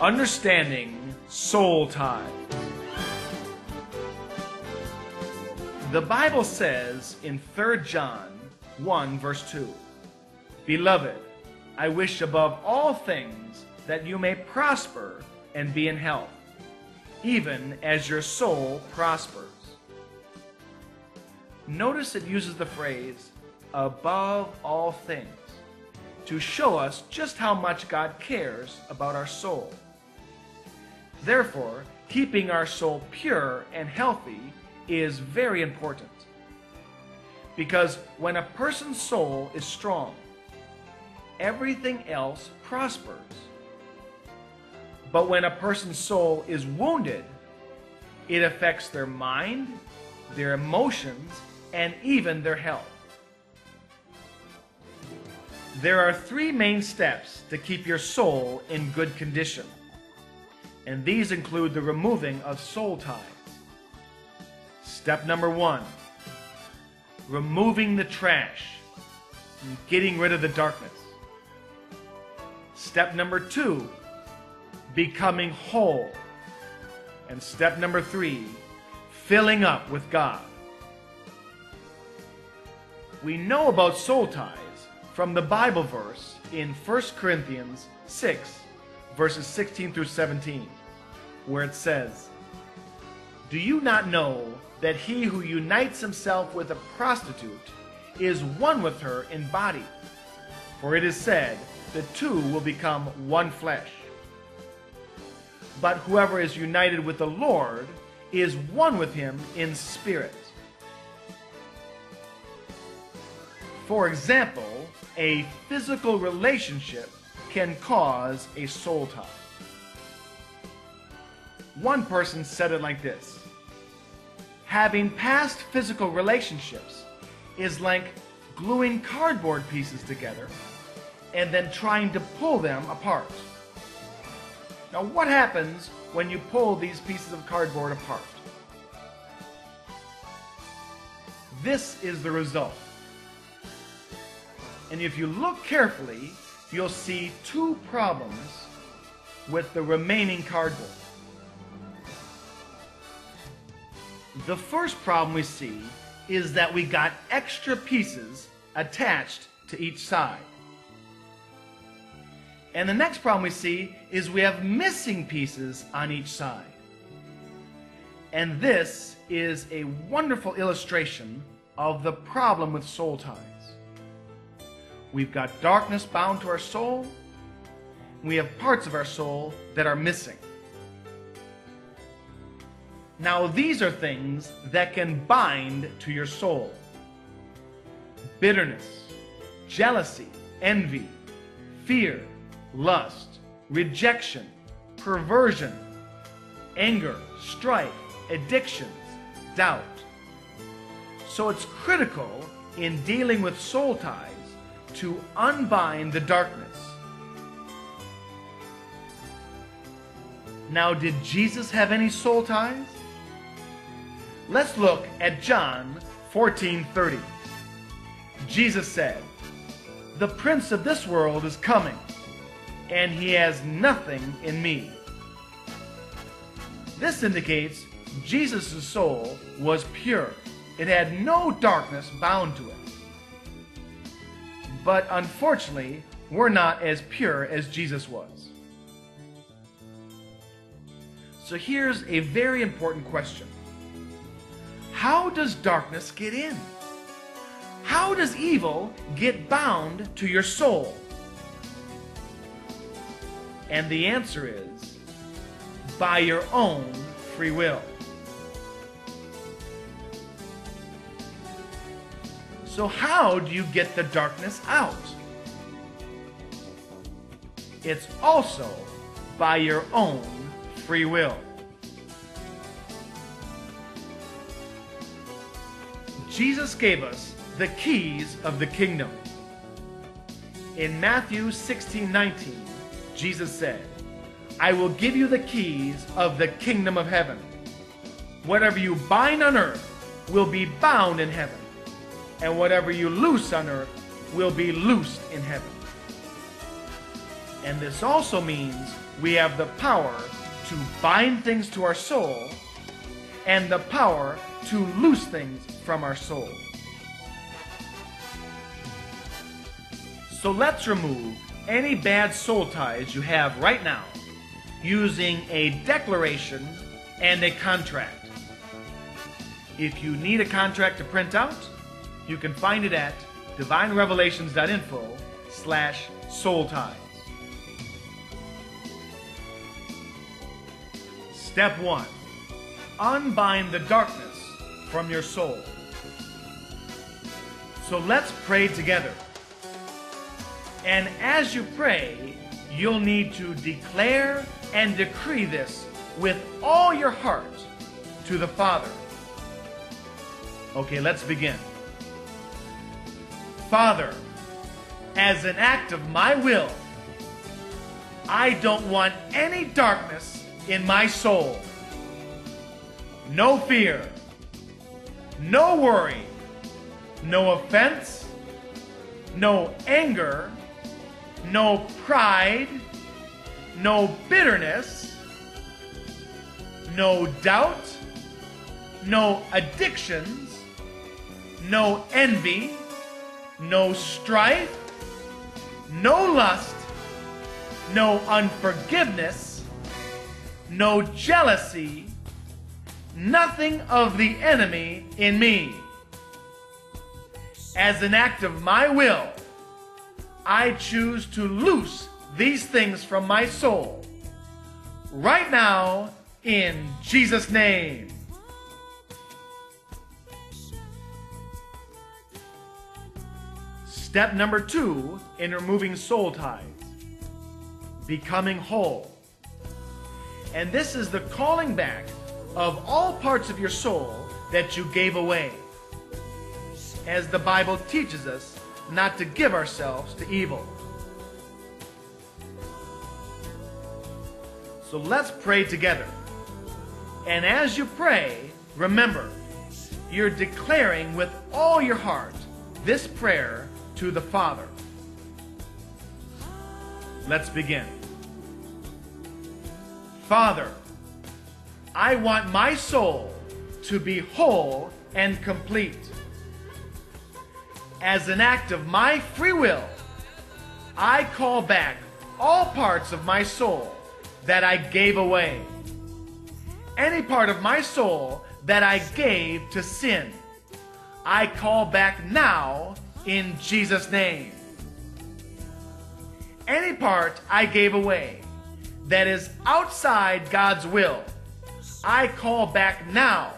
Understanding Soul Ties. The Bible says in 3 John 1, verse 2 Beloved, I wish above all things that you may prosper and be in health, even as your soul prospers. Notice it uses the phrase above all things to show us just how much God cares about our soul. Therefore, keeping our soul pure and healthy is very important. Because when a person's soul is strong, everything else prospers. But when a person's soul is wounded, it affects their mind, their emotions, and even their health. There are three main steps to keep your soul in good condition, and these include the removing of soul ties. Step number one removing the trash and getting rid of the darkness. Step number two becoming whole. And step number three filling up with God. We know about soul ties from the Bible verse in 1 Corinthians 6, verses 16 through 17, where it says, Do you not know that he who unites himself with a prostitute is one with her in body? For it is said, The two will become one flesh. But whoever is united with the Lord is one with him in spirit. For example, a physical relationship can cause a soul tie. One person said it like this Having past physical relationships is like gluing cardboard pieces together and then trying to pull them apart. Now, what happens when you pull these pieces of cardboard apart? This is the result. And if you look carefully, you'll see two problems with the remaining cardboard. The first problem we see is that we got extra pieces attached to each side. And the next problem we see is we have missing pieces on each side. And this is a wonderful illustration of the problem with soul ties. We've got darkness bound to our soul. We have parts of our soul that are missing. Now, these are things that can bind to your soul bitterness, jealousy, envy, fear, lust, rejection, perversion, anger, strife, addictions, doubt. So it's critical in dealing with soul ties to unbind the darkness. Now, did Jesus have any soul ties? Let's look at John 14:30. Jesus said, "The prince of this world is coming, and he has nothing in me." This indicates Jesus' soul was pure. It had no darkness bound to it. But unfortunately, we're not as pure as Jesus was. So here's a very important question How does darkness get in? How does evil get bound to your soul? And the answer is by your own free will. So, how do you get the darkness out? It's also by your own free will. Jesus gave us the keys of the kingdom. In Matthew 16 19, Jesus said, I will give you the keys of the kingdom of heaven. Whatever you bind on earth will be bound in heaven, and whatever you loose on earth will be loosed in heaven. And this also means we have the power to bind things to our soul and the power to loose things from our soul. So let's remove any bad soul ties you have right now using a declaration and a contract. If you need a contract to print out, you can find it at divinerevelations.info slash soul ties. Step 1. Unbind the darkness from your soul. So let's pray together. And as you pray, you'll need to declare and decree this with all your heart to the Father. Okay, let's begin. Father, as an act of my will, I don't want any darkness in my soul. No fear, no worry, no offense, no anger, no pride, no bitterness, no doubt, no addictions, no envy, no strife, no lust, no unforgiveness, no jealousy, nothing of the enemy in me. As an act of my will, I choose to loose these things from my soul right now in Jesus' name. Step number two in removing soul ties becoming whole. And this is the calling back of all parts of your soul that you gave away. As the Bible teaches us not to give ourselves to evil. So let's pray together. And as you pray, remember, you're declaring with all your heart this prayer to the Father. Let's begin. Father, I want my soul to be whole and complete. As an act of my free will, I call back all parts of my soul that I gave away. Any part of my soul that I gave to sin, I call back now in Jesus' name. Any part I gave away that is outside God's will, I call back now.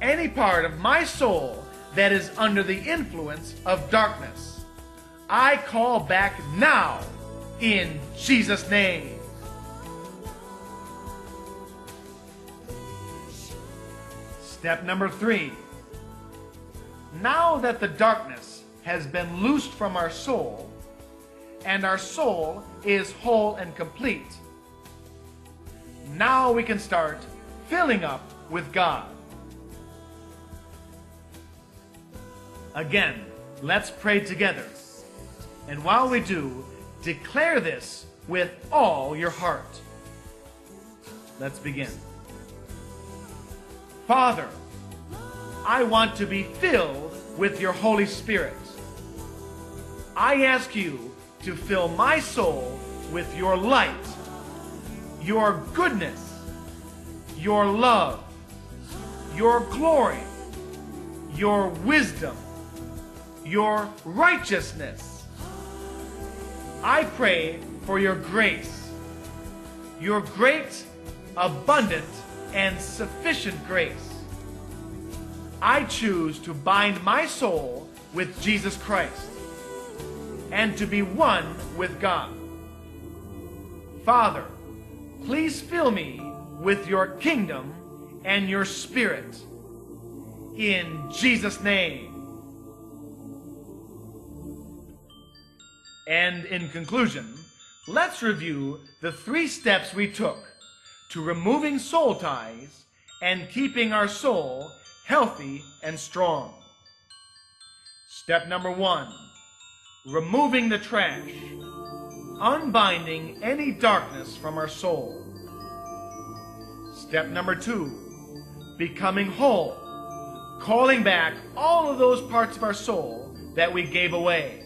Any part of my soul that is under the influence of darkness, I call back now in Jesus' name. Step number three. Now that the darkness has been loosed from our soul, and our soul is whole and complete, now we can start filling up with God. Again, let's pray together. And while we do, declare this with all your heart. Let's begin. Father, I want to be filled with your Holy Spirit. I ask you to fill my soul with your light, your goodness, your love, your glory, your wisdom, your righteousness. I pray for your grace, your great, abundant, and sufficient grace. I choose to bind my soul with Jesus Christ and to be one with God. Father, please fill me with your kingdom and your spirit. In Jesus' name. And in conclusion, let's review the three steps we took to removing soul ties and keeping our soul healthy and strong. Step number one, removing the trash. unbinding any darkness from our soul. Step number two, becoming whole, calling back all of those parts of our soul that we gave away.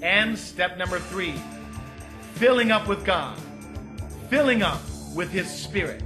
And step number three, filling up with God, filling up with His Spirit.